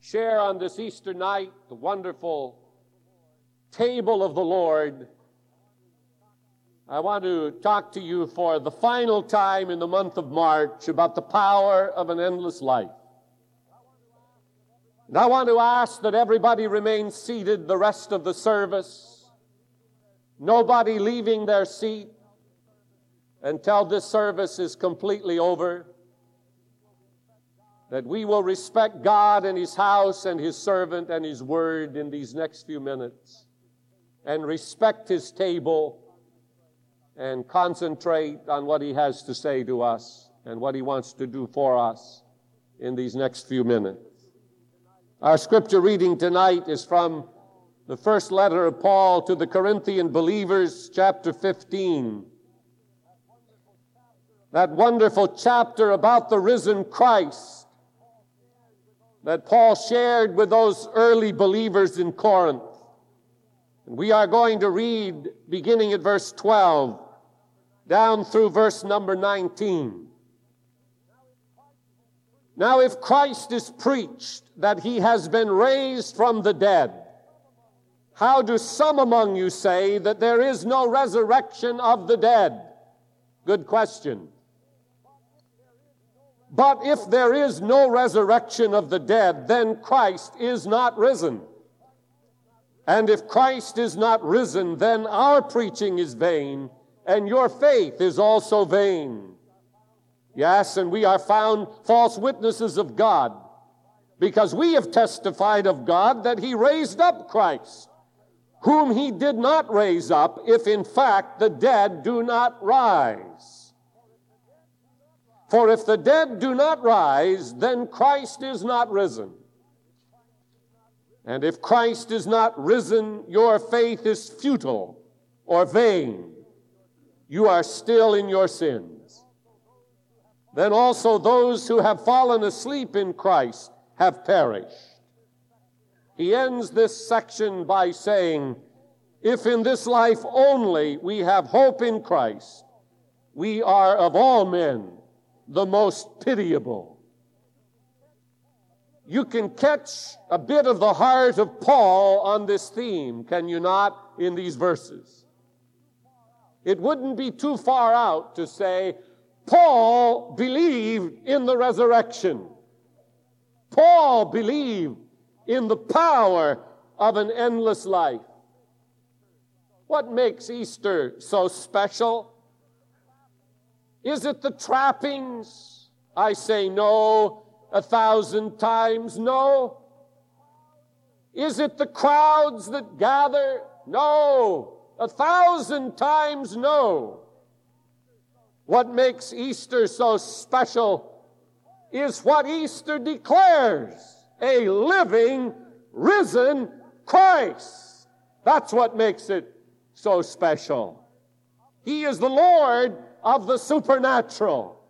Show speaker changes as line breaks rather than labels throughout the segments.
share on this Easter night the wonderful table of the Lord, I want to talk to you for the final time in the month of March about the power of an endless life. And I want to ask that everybody remain seated the rest of the service, nobody leaving their seat until this service is completely over. That we will respect God and His house and His servant and His word in these next few minutes and respect His table and concentrate on what He has to say to us and what He wants to do for us in these next few minutes. Our scripture reading tonight is from the first letter of Paul to the Corinthian believers, chapter 15. That wonderful chapter about the risen Christ that Paul shared with those early believers in Corinth. And we are going to read beginning at verse 12 down through verse number 19. Now, if Christ is preached that he has been raised from the dead, how do some among you say that there is no resurrection of the dead? Good question. But if there is no resurrection of the dead, then Christ is not risen. And if Christ is not risen, then our preaching is vain and your faith is also vain. Yes, and we are found false witnesses of God because we have testified of God that He raised up Christ, whom He did not raise up, if in fact the dead do not rise. For if the dead do not rise, then Christ is not risen. And if Christ is not risen, your faith is futile or vain you are still in your sins. Then also those who have fallen asleep in Christ have perished. He ends this section by saying, If in this life only we have hope in Christ, we are of all men the most pitiable. You can catch a bit of the heart of Paul on this theme, can you not, in these verses? It wouldn't be too far out to say, Paul believed in the resurrection. Paul believed in the power of an endless life. What makes Easter so special? Is it the trappings? I say no a thousand times no. Is it the crowds that gather? No. A thousand times no. What makes Easter so special is what Easter declares a living, risen Christ. That's what makes it so special. He is the Lord of the supernatural.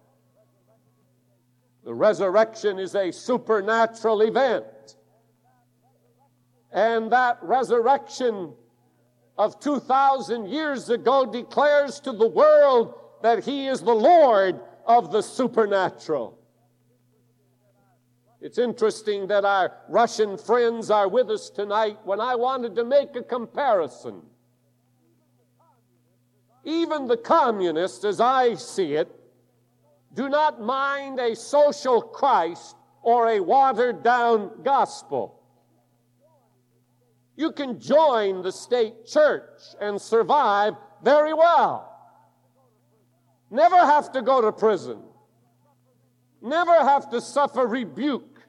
The resurrection is a supernatural event. And that resurrection of 2,000 years ago declares to the world that He is the Lord of the supernatural. It's interesting that our Russian friends are with us tonight when I wanted to make a comparison. Even the communists, as I see it, do not mind a social Christ or a watered down gospel. You can join the state church and survive very well. Never have to go to prison. Never have to suffer rebuke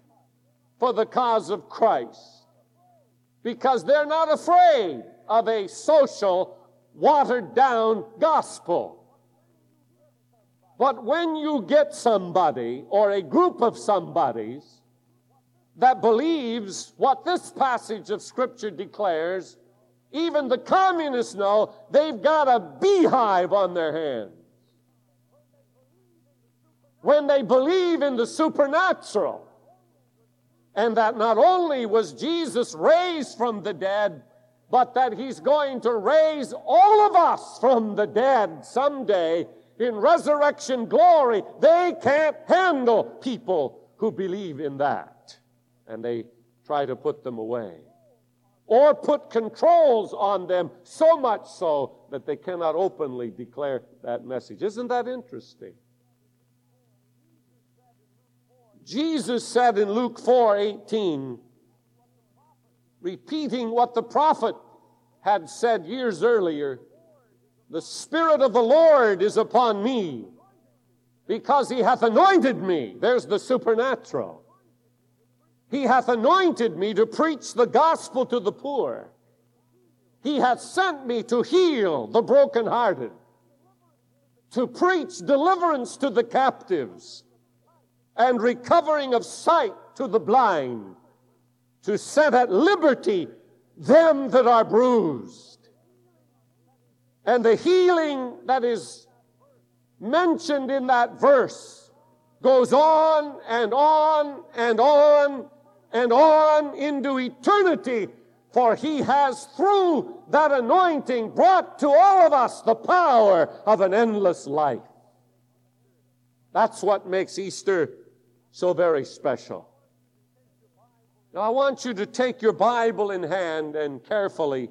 for the cause of Christ. Because they're not afraid of a social, watered down gospel. But when you get somebody or a group of somebodies that believes what this passage of Scripture declares, even the communists know they've got a beehive on their hands. When they believe in the supernatural, and that not only was Jesus raised from the dead, but that he's going to raise all of us from the dead someday in resurrection glory, they can't handle people who believe in that and they try to put them away or put controls on them so much so that they cannot openly declare that message. Isn't that interesting? Jesus said in Luke 4 18, repeating what the prophet had said years earlier The Spirit of the Lord is upon me because he hath anointed me. There's the supernatural. He hath anointed me to preach the gospel to the poor. He hath sent me to heal the brokenhearted, to preach deliverance to the captives, and recovering of sight to the blind, to set at liberty them that are bruised. And the healing that is mentioned in that verse goes on and on and on and on into eternity. For he has, through that anointing, brought to all of us the power of an endless life. That's what makes Easter so very special. Now, I want you to take your Bible in hand and carefully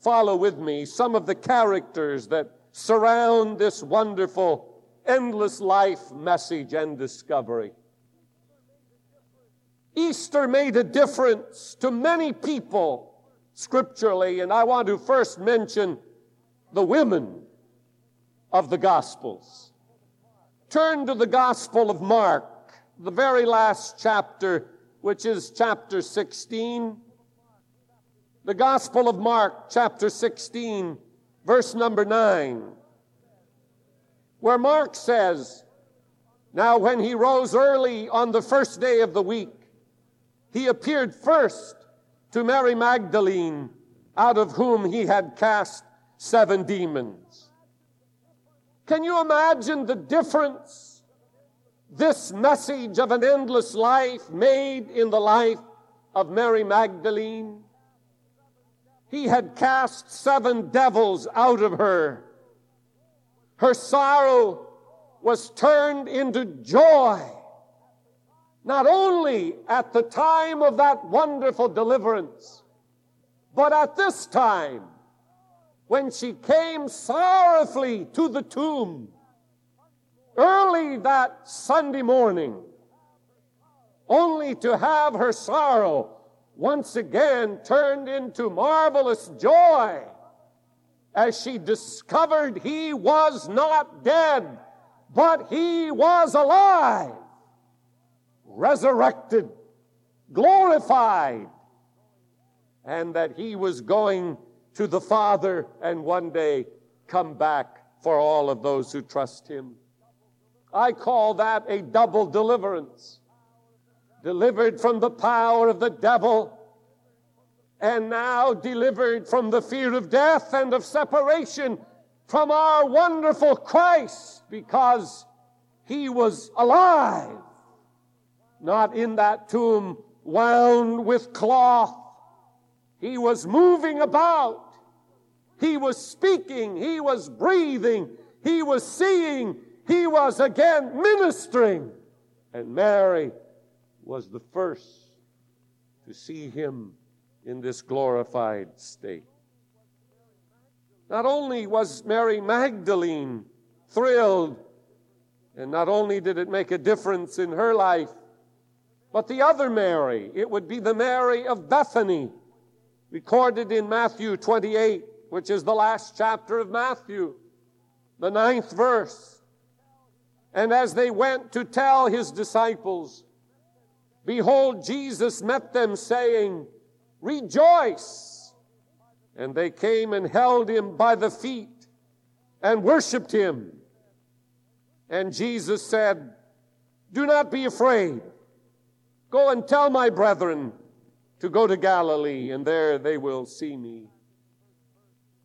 follow with me some of the characters that surround this wonderful, endless life message and discovery. Easter made a difference to many people scripturally, and I want to first mention the women of the Gospels. Turn to the Gospel of Mark, the very last chapter, which is chapter 16. The Gospel of Mark, chapter 16, verse number 9, where Mark says, Now when he rose early on the first day of the week, he appeared first to Mary Magdalene, out of whom he had cast seven demons. Can you imagine the difference this message of an endless life made in the life of Mary Magdalene? He had cast seven devils out of her. Her sorrow was turned into joy not only at the time of that wonderful deliverance, but at this time when she came sorrowfully to the tomb early that Sunday morning, only to have her sorrow once again turned into marvelous joy as she discovered he was not dead, but he was alive resurrected, glorified, and that he was going to the Father and one day come back for all of those who trust him. I call that a double deliverance. Delivered from the power of the devil, and now delivered from the fear of death and of separation from our wonderful Christ because he was alive not in that tomb wound with cloth. He was moving about. He was speaking. He was breathing. He was seeing. He was again ministering. And Mary was the first to see him in this glorified state. Not only was Mary Magdalene thrilled, and not only did it make a difference in her life, but the other Mary, it would be the Mary of Bethany, recorded in Matthew 28, which is the last chapter of Matthew, the ninth verse. And as they went to tell his disciples, behold, Jesus met them, saying, Rejoice! And they came and held him by the feet and worshiped him. And Jesus said, Do not be afraid. Go and tell my brethren to go to Galilee, and there they will see me.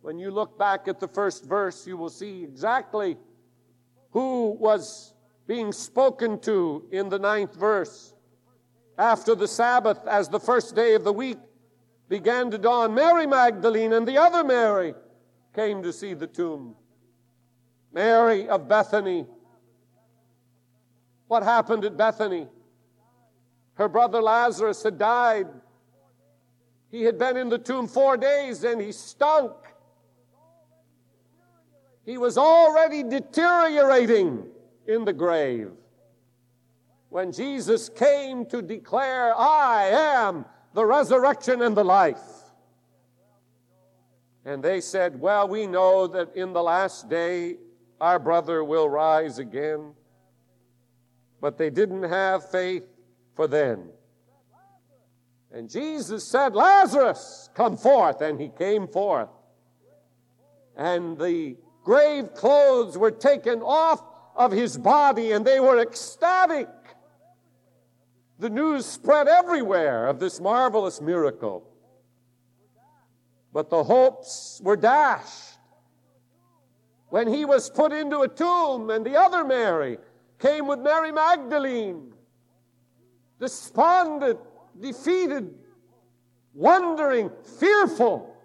When you look back at the first verse, you will see exactly who was being spoken to in the ninth verse. After the Sabbath, as the first day of the week began to dawn, Mary Magdalene and the other Mary came to see the tomb. Mary of Bethany. What happened at Bethany? Her brother Lazarus had died He had been in the tomb four days and he stunk. He was already deteriorating in the grave. When Jesus came to declare, I am the resurrection and the life. And they said, Well, we know that in the last day our brother will rise again. But they didn't have faith for then. And Jesus said, Lazarus, come forth. And he came forth. And the grave clothes were taken off of his body, and they were ecstatic. The news spread everywhere of this marvelous miracle. But the hopes were dashed when he was put into a tomb, and the other Mary came with Mary Magdalene, despondent, defeated, wondering, fearful.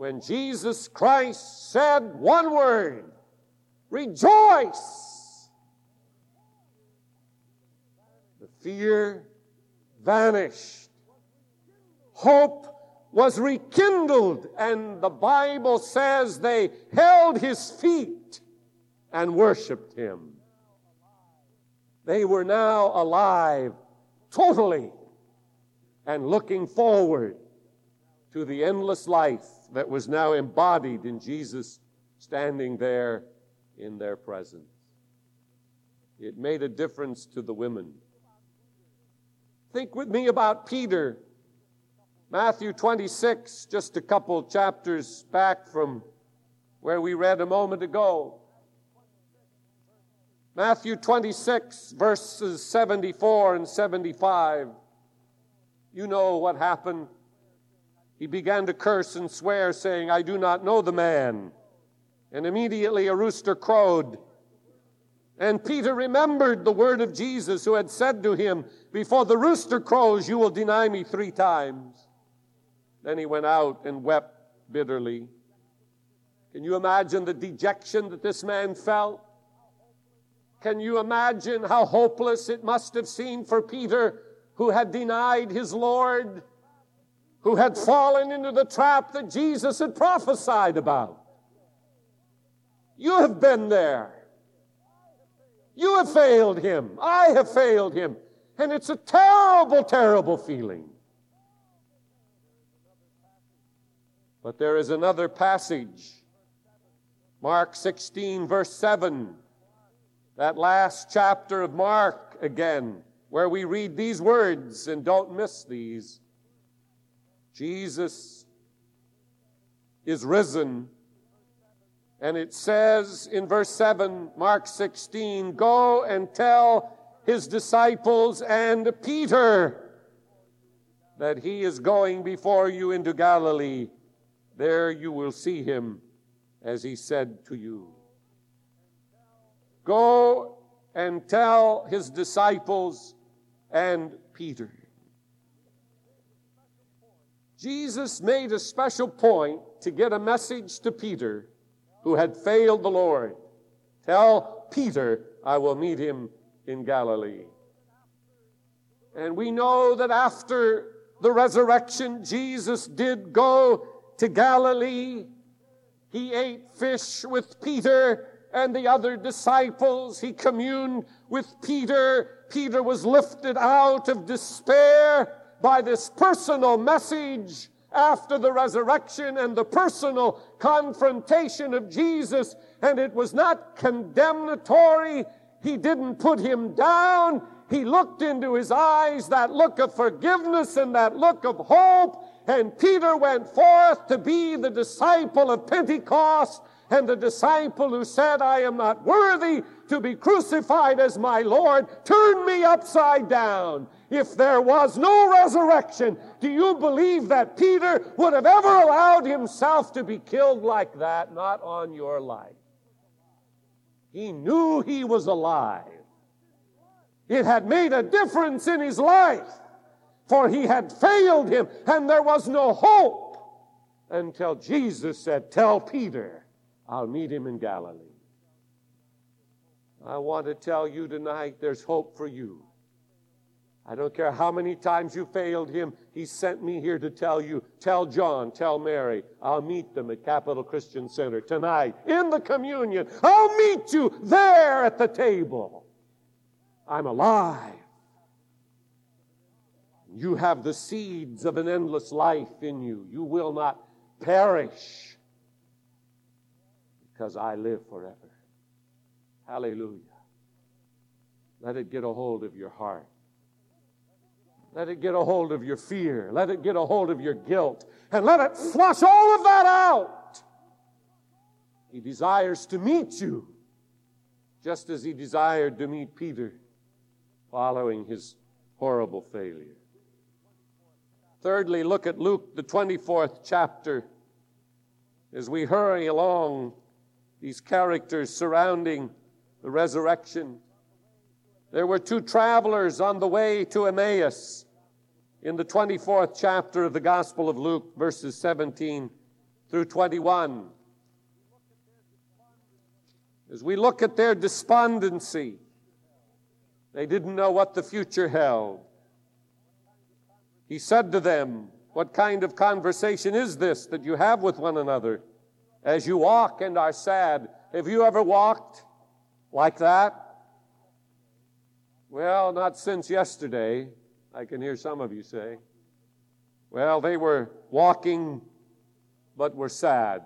When Jesus Christ said one word, rejoice, the fear vanished. Hope was rekindled, and the Bible says they held his feet and worshiped him. They were now alive totally and looking forward to the endless life that was now embodied in Jesus standing there in their presence. It made a difference to the women. Think with me about Peter Matthew 26, just a couple chapters back from where we read a moment ago. Matthew 26, verses 74 and 75. You know what happened. He began to curse and swear, saying, I do not know the man. And immediately a rooster crowed. And Peter remembered the word of Jesus, who had said to him, Before the rooster crows, you will deny me three times. Then he went out and wept bitterly. Can you imagine the dejection that this man felt? Can you imagine how hopeless it must have seemed for Peter, who had denied his Lord, who had fallen into the trap that Jesus had prophesied about? You have been there. You have failed him. I have failed him. And it's a terrible, terrible feeling. But there is another passage, Mark 16, verse 7, that last chapter of Mark again, where we read these words, and don't miss these. Jesus is risen. And it says in verse 7, Mark 16, Go and tell his disciples and Peter that he is going before you into Galilee. There you will see him as he said to you. Go and tell his disciples and Peter. Jesus made a special point to get a message to Peter who had failed the Lord. Tell Peter, I will meet him in Galilee. And we know that after the resurrection, Jesus did go to Galilee. He ate fish with Peter and the other disciples. He communed with Peter. Peter was lifted out of despair by this personal message after the resurrection and the personal confrontation of Jesus. And it was not condemnatory. He didn't put him down. He looked into his eyes, that look of forgiveness and that look of hope, and Peter went forth to be the disciple of Pentecost and the disciple who said, I am not worthy to be crucified as my Lord. Turn me upside down. If there was no resurrection, do you believe that Peter would have ever allowed himself to be killed like that? Not on your life. He knew he was alive. It had made a difference in his life for he had failed him and there was no hope until Jesus said, Tell Peter, I'll meet him in Galilee. I want to tell you tonight there's hope for you. I don't care how many times you failed him. He sent me here to tell you. Tell John, tell Mary. I'll meet them at Capital Christian Center tonight in the communion. I'll meet you there at the table. I'm alive. You have the seeds of an endless life in you. You will not perish because I live forever. Hallelujah. Let it get a hold of your heart. Let it get a hold of your fear. Let it get a hold of your guilt. And let it flush all of that out. He desires to meet you, just as he desired to meet Peter following his horrible failure. Thirdly, look at Luke, the 24th chapter. As we hurry along, these characters surrounding the resurrection. There were two travelers on the way to Emmaus in the 24th chapter of the Gospel of Luke, verses 17 through 21. As we look at their despondency, they didn't know what the future held. He said to them, What kind of conversation is this that you have with one another as you walk and are sad? Have you ever walked like that? Well, not since yesterday, I can hear some of you say. Well, they were walking, but were sad.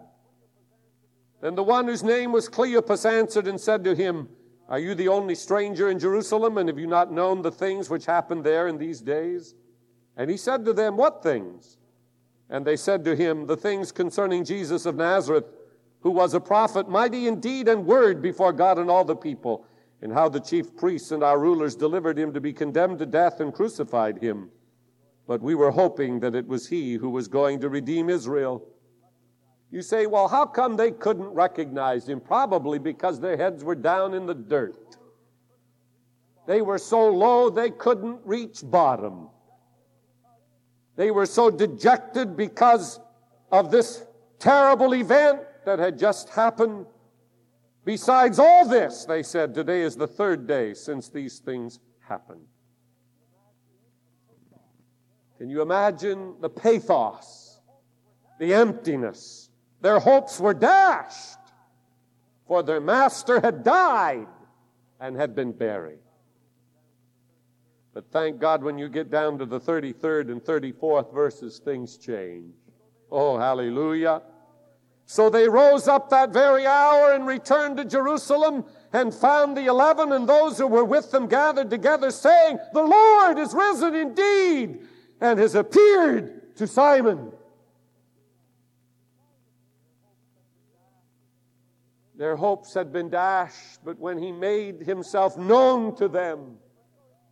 Then the one whose name was Cleopas answered and said to him, Are you the only stranger in Jerusalem, and have you not known the things which happened there in these days? And he said to them, What things? And they said to him, The things concerning Jesus of Nazareth, who was a prophet, mighty in deed and word before God and all the people and how the chief priests and our rulers delivered him to be condemned to death and crucified him. But we were hoping that it was he who was going to redeem Israel. You say, well, how come they couldn't recognize him? Probably because their heads were down in the dirt. They were so low they couldn't reach bottom. They were so dejected because of this terrible event that had just happened Besides all this, they said, today is the third day since these things happened. Can you imagine the pathos, the emptiness? Their hopes were dashed, for their master had died and had been buried. But thank God when you get down to the 33rd and 34th verses, things change. Oh, hallelujah. So they rose up that very hour and returned to Jerusalem and found the eleven and those who were with them gathered together, saying, The Lord is risen indeed and has appeared to Simon. Their hopes had been dashed, but when he made himself known to them,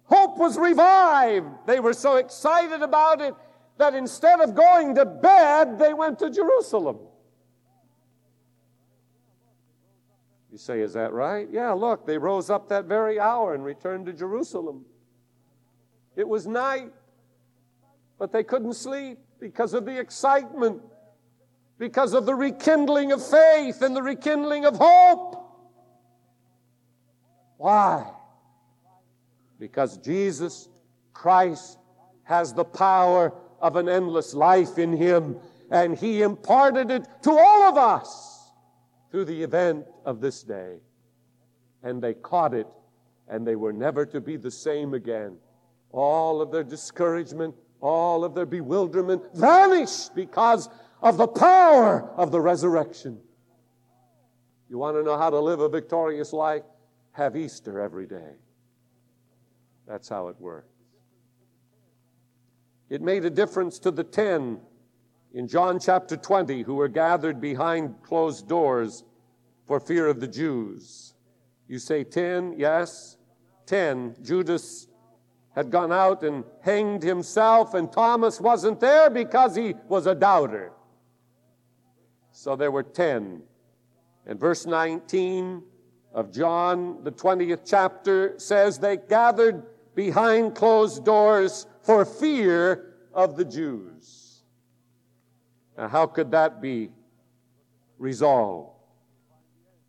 hope was revived. They were so excited about it that instead of going to bed, they went to Jerusalem. You say, is that right? Yeah, look, they rose up that very hour and returned to Jerusalem. It was night, but they couldn't sleep because of the excitement, because of the rekindling of faith and the rekindling of hope. Why? Because Jesus Christ has the power of an endless life in him, and he imparted it to all of us through the event of this day. And they caught it, and they were never to be the same again. All of their discouragement, all of their bewilderment vanished because of the power of the resurrection. You want to know how to live a victorious life? Have Easter every day. That's how it works. It made a difference to the ten in John chapter 20 who were gathered behind closed doors for fear of the Jews. You say 10, yes? 10. Judas had gone out and hanged himself, and Thomas wasn't there because he was a doubter. So there were 10. And verse 19 of John, the 20th chapter, says they gathered behind closed doors for fear of the Jews. Now, how could that be resolved?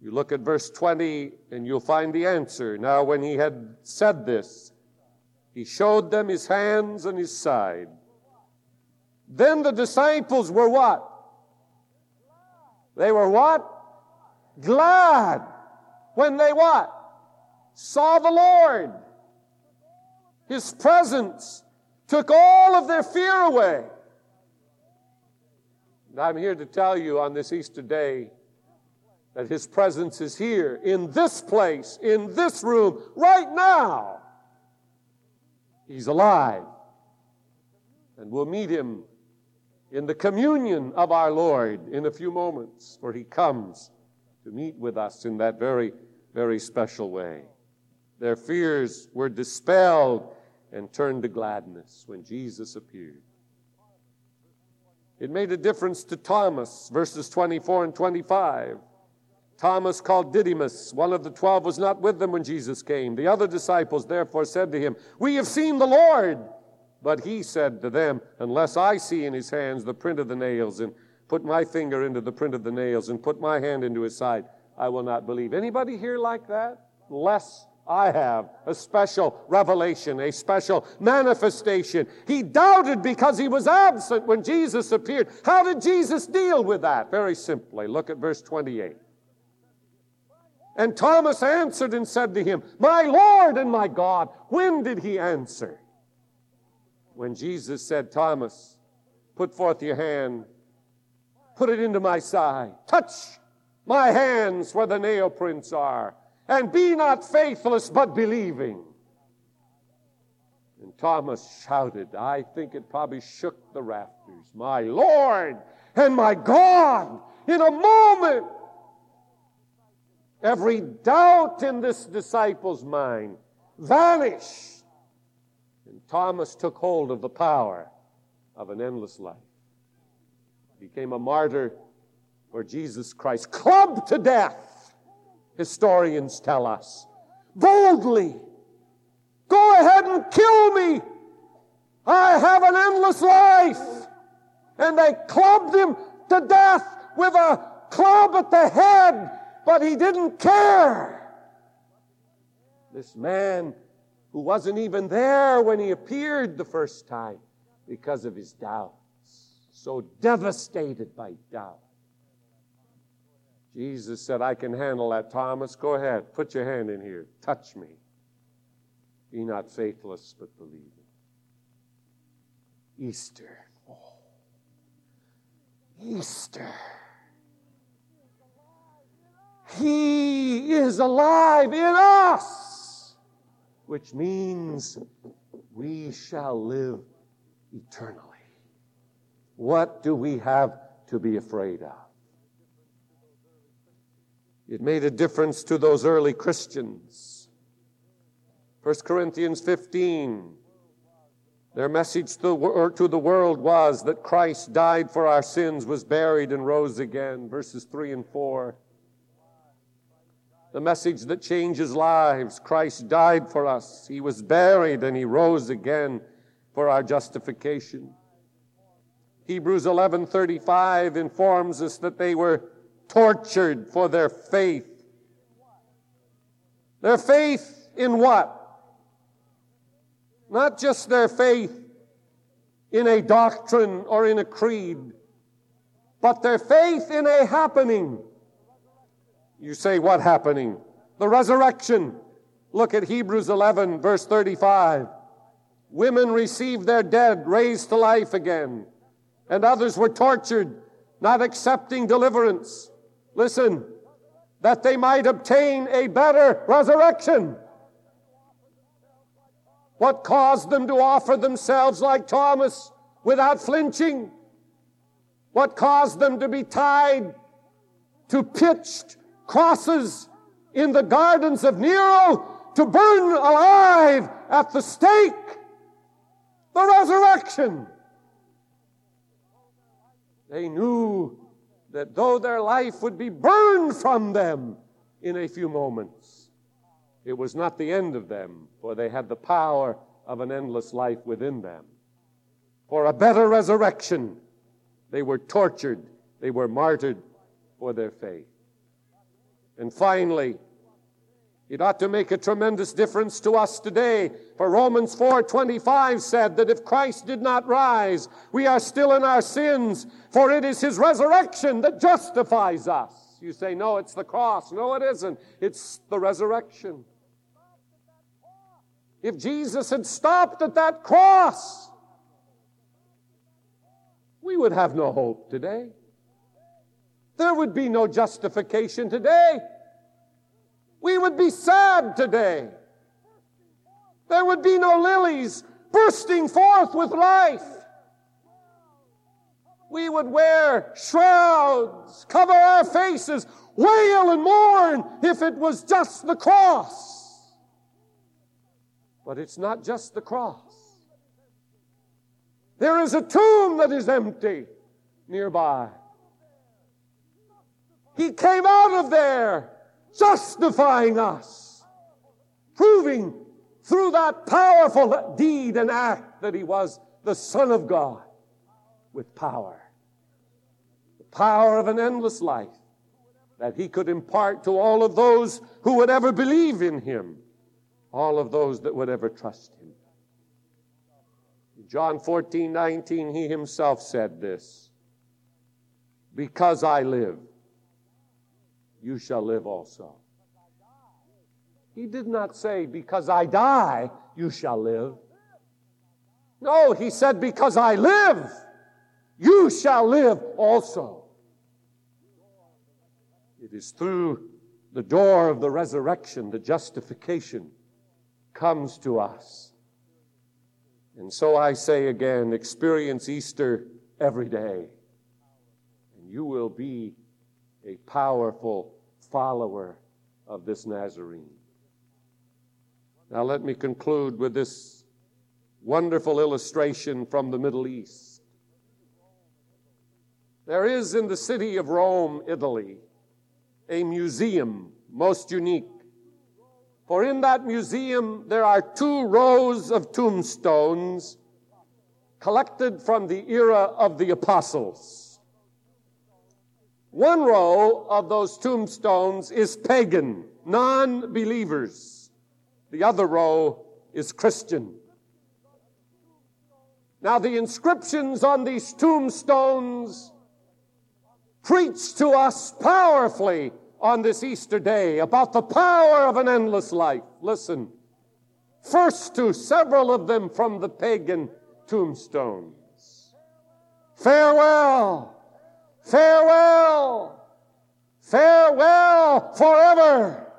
You look at verse 20 and you'll find the answer. Now, when he had said this, He showed them his hands and his side. Then the disciples were what? They were what? Glad when they what? Saw the Lord. His presence took all of their fear away. And I'm here to tell you on this Easter day that His presence is here, in this place, in this room, right now. He's alive. And we'll meet Him in the communion of our Lord in a few moments, for He comes to meet with us in that very, very special way. Their fears were dispelled and turned to gladness when Jesus appeared. It made a difference to Thomas, verses 24 and 25. Thomas, called Didymus, one of the twelve, was not with them when Jesus came. The other disciples therefore said to him, We have seen the Lord. But he said to them, Unless I see in his hands the print of the nails, and put my finger into the print of the nails, and put my hand into his side, I will not believe. Anybody here like that? Less I have a special revelation, a special manifestation. He doubted because he was absent when Jesus appeared. How did Jesus deal with that? Very simply. Look at verse 28. And Thomas answered and said to him, My Lord and my God. When did he answer? When Jesus said, Thomas, put forth your hand, put it into my side, touch my hands where the nail prints are and be not faithless, but believing. And Thomas shouted, I think it probably shook the rafters, My Lord and my God, in a moment. Every doubt in this disciple's mind vanished. And Thomas took hold of the power of an endless life. Became a martyr for Jesus Christ, clubbed to death historians tell us. Boldly, go ahead and kill me. I have an endless life. And they clubbed him to death with a club at the head, but he didn't care. This man who wasn't even there when he appeared the first time because of his doubts, so devastated by doubt. Jesus said, I can handle that, Thomas. Go ahead. Put your hand in here. Touch me. Be not faithless, but believing. Easter. Oh. Easter. He is alive in us, which means we shall live eternally. What do we have to be afraid of? It made a difference to those early Christians. 1 Corinthians 15. Their message to the world was that Christ died for our sins, was buried, and rose again. Verses 3 and 4. The message that changes lives Christ died for us, He was buried, and He rose again for our justification. Hebrews 11:35 informs us that they were tortured for their faith. Their faith in what? Not just their faith in a doctrine or in a creed, but their faith in a happening. You say, what happening? The resurrection. Look at Hebrews 11, verse 35. Women received their dead raised to life again, and others were tortured, not accepting deliverance. Listen, that they might obtain a better resurrection. What caused them to offer themselves like Thomas without flinching? What caused them to be tied to pitched crosses in the gardens of Nero to burn alive at the stake? The resurrection. They knew that though their life would be burned from them in a few moments, it was not the end of them, for they had the power of an endless life within them. For a better resurrection, they were tortured, they were martyred for their faith. And finally, It ought to make a tremendous difference to us today. For Romans 4:25 said that if Christ did not rise, we are still in our sins, for it is his resurrection that justifies us. You say, "No, it's the cross." No, it isn't. It's the resurrection. If Jesus had stopped at that cross, we would have no hope today. There would be no justification today. We would be sad today. There would be no lilies bursting forth with life. We would wear shrouds, cover our faces, wail and mourn if it was just the cross. But it's not just the cross. There is a tomb that is empty nearby. He came out of there justifying us, proving through that powerful deed and act that he was the Son of God with power. The power of an endless life that he could impart to all of those who would ever believe in him, all of those that would ever trust him. John 14, 19, he himself said this Because I live, you shall live also. He did not say, Because I die, you shall live. No, he said, Because I live, you shall live also. It is through the door of the resurrection, the justification comes to us. And so I say again experience Easter every day, and you will be a powerful follower of this Nazarene. Now, let me conclude with this wonderful illustration from the Middle East. There is in the city of Rome, Italy, a museum most unique. For in that museum, there are two rows of tombstones collected from the era of the apostles. One row of those tombstones is pagan, non believers. The other row is Christian. Now, the inscriptions on these tombstones preach to us powerfully on this Easter day about the power of an endless life. Listen, first to several of them from the pagan tombstones. Farewell Farewell! Farewell forever!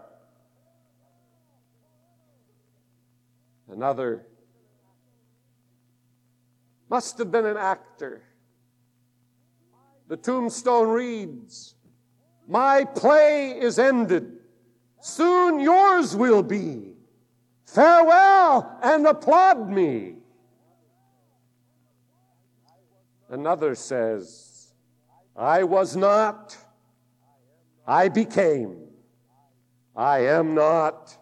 Another must have been an actor. The tombstone reads, My play is ended. Soon yours will be. Farewell and applaud me. Another says, I was not, I became. I am not,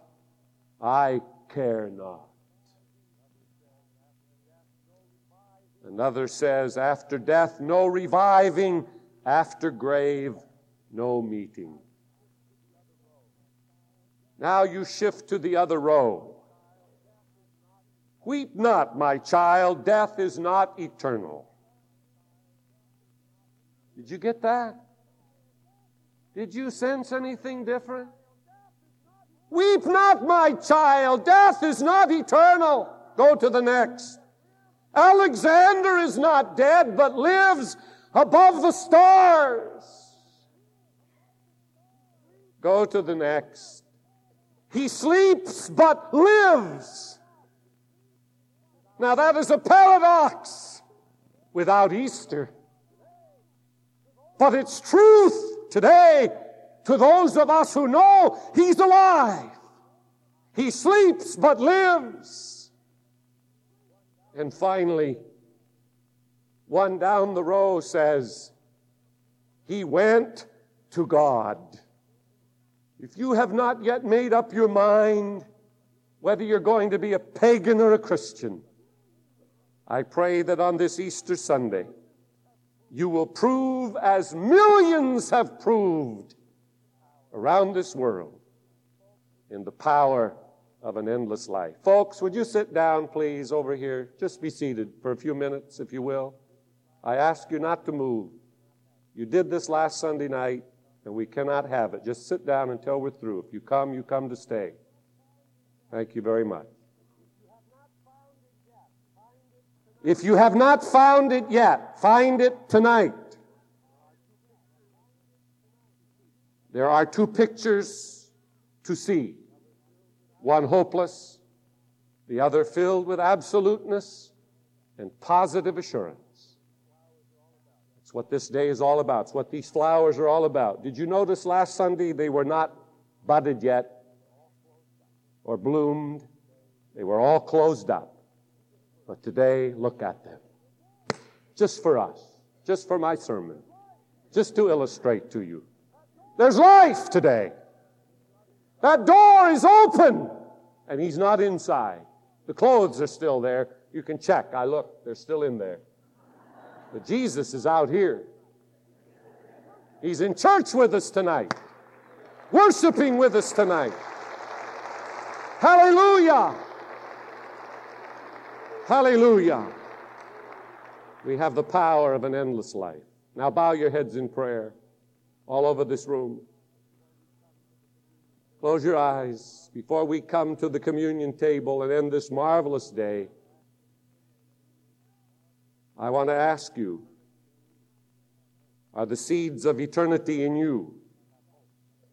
I care not. Another says, after death, no reviving, after grave, no meeting. Now you shift to the other row. Weep not, my child, death is not eternal. Did you get that? Did you sense anything different? Weep not, my child. Death is not eternal. Go to the next. Alexander is not dead, but lives above the stars. Go to the next. He sleeps, but lives. Now, that is a paradox without Easter. But it's truth today to those of us who know He's alive. He sleeps but lives. And finally, one down the row says, He went to God. If you have not yet made up your mind whether you're going to be a pagan or a Christian, I pray that on this Easter Sunday, you will prove, as millions have proved around this world, in the power of an endless life. Folks, would you sit down, please, over here? Just be seated for a few minutes, if you will. I ask you not to move. You did this last Sunday night, and we cannot have it. Just sit down until we're through. If you come, you come to stay. Thank you very much. If you have not found it yet, find it tonight. There are two pictures to see one hopeless, the other filled with absoluteness and positive assurance. It's what this day is all about. It's what these flowers are all about. Did you notice last Sunday they were not budded yet or bloomed? They were all closed up. But today, look at them. Just for us, just for my sermon, just to illustrate to you. There's life today. That door is open, and he's not inside. The clothes are still there. You can check. I look, they're still in there. But Jesus is out here. He's in church with us tonight, worshiping with us tonight. Hallelujah! Hallelujah! We have the power of an endless life. Now bow your heads in prayer all over this room. Close your eyes before we come to the communion table and end this marvelous day. I want to ask you are the seeds of eternity in you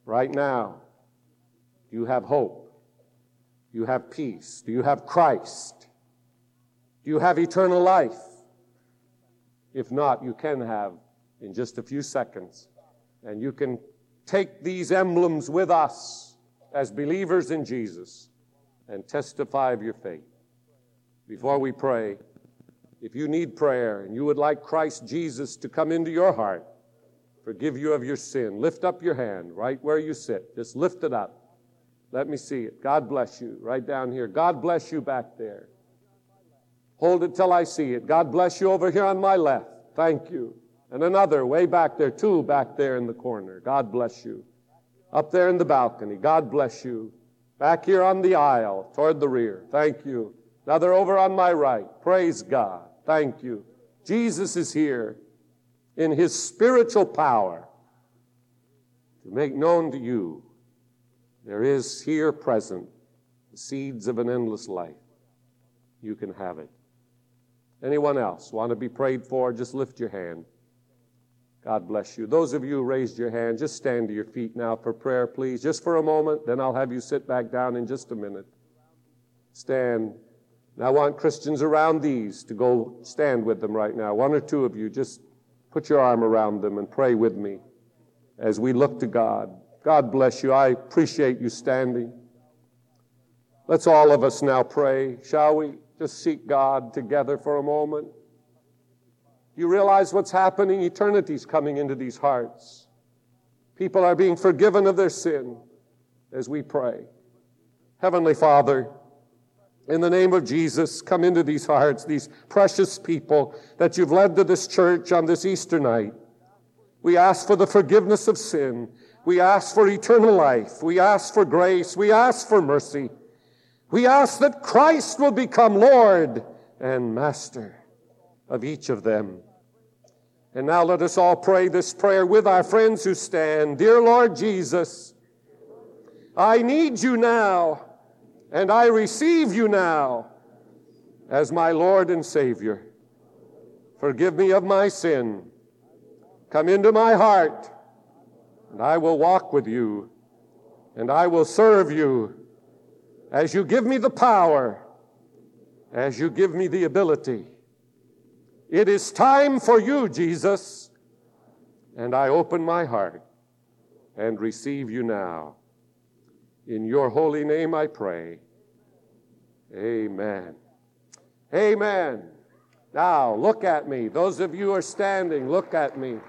right now? Do you have hope? Do you have peace? Do you have Christ? Do you have eternal life? If not, you can have in just a few seconds. And you can take these emblems with us as believers in Jesus and testify of your faith. Before we pray, if you need prayer and you would like Christ Jesus to come into your heart, forgive you of your sin, lift up your hand right where you sit. Just lift it up. Let me see it. God bless you right down here. God bless you back there. Hold it till I see it. God bless you over here on my left. Thank you. And another way back there, two back there in the corner. God bless you up there in the balcony. God bless you. Back here on the aisle toward the rear. Thank you. Another over on my right. Praise God. Thank you. Jesus is here in his spiritual power to make known to you there is here present the seeds of an endless life. You can have it. Anyone else want to be prayed for? Just lift your hand. God bless you. Those of you who raised your hand, just stand to your feet now for prayer, please. Just for a moment, then I'll have you sit back down in just a minute. Stand. And I want Christians around these to go stand with them right now. One or two of you, just put your arm around them and pray with me as we look to God. God bless you. I appreciate you standing. Let's all of us now pray, shall we? Just seek God together for a moment. You realize what's happening? Eternity's coming into these hearts. People are being forgiven of their sin as we pray. Heavenly Father, in the name of Jesus, come into these hearts, these precious people that you've led to this church on this Easter night. We ask for the forgiveness of sin. We ask for eternal life. We ask for grace. We ask for mercy. We ask that Christ will become Lord and Master of each of them. And now let us all pray this prayer with our friends who stand. Dear Lord Jesus, I need you now, and I receive you now as my Lord and Savior. Forgive me of my sin. Come into my heart, and I will walk with you, and I will serve you as you give me the power, as you give me the ability it is time for you, Jesus. And I open my heart and receive you now. In your holy name I pray. Amen. Amen. Now, look at me. Those of you who are standing, look at me.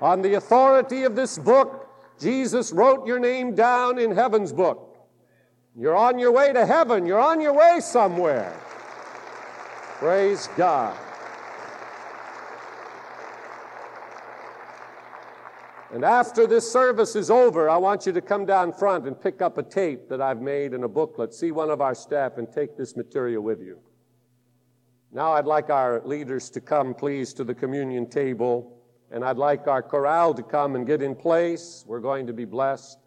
On the authority of this book, Jesus wrote your name down in heaven's book. You're on your way to heaven. You're on your way somewhere. Praise God. And after this service is over, I want you to come down front and pick up a tape that I've made in a booklet. See one of our staff and take this material with you. Now I'd like our leaders to come, please, to the communion table. And I'd like our chorale to come and get in place. We're going to be blessed.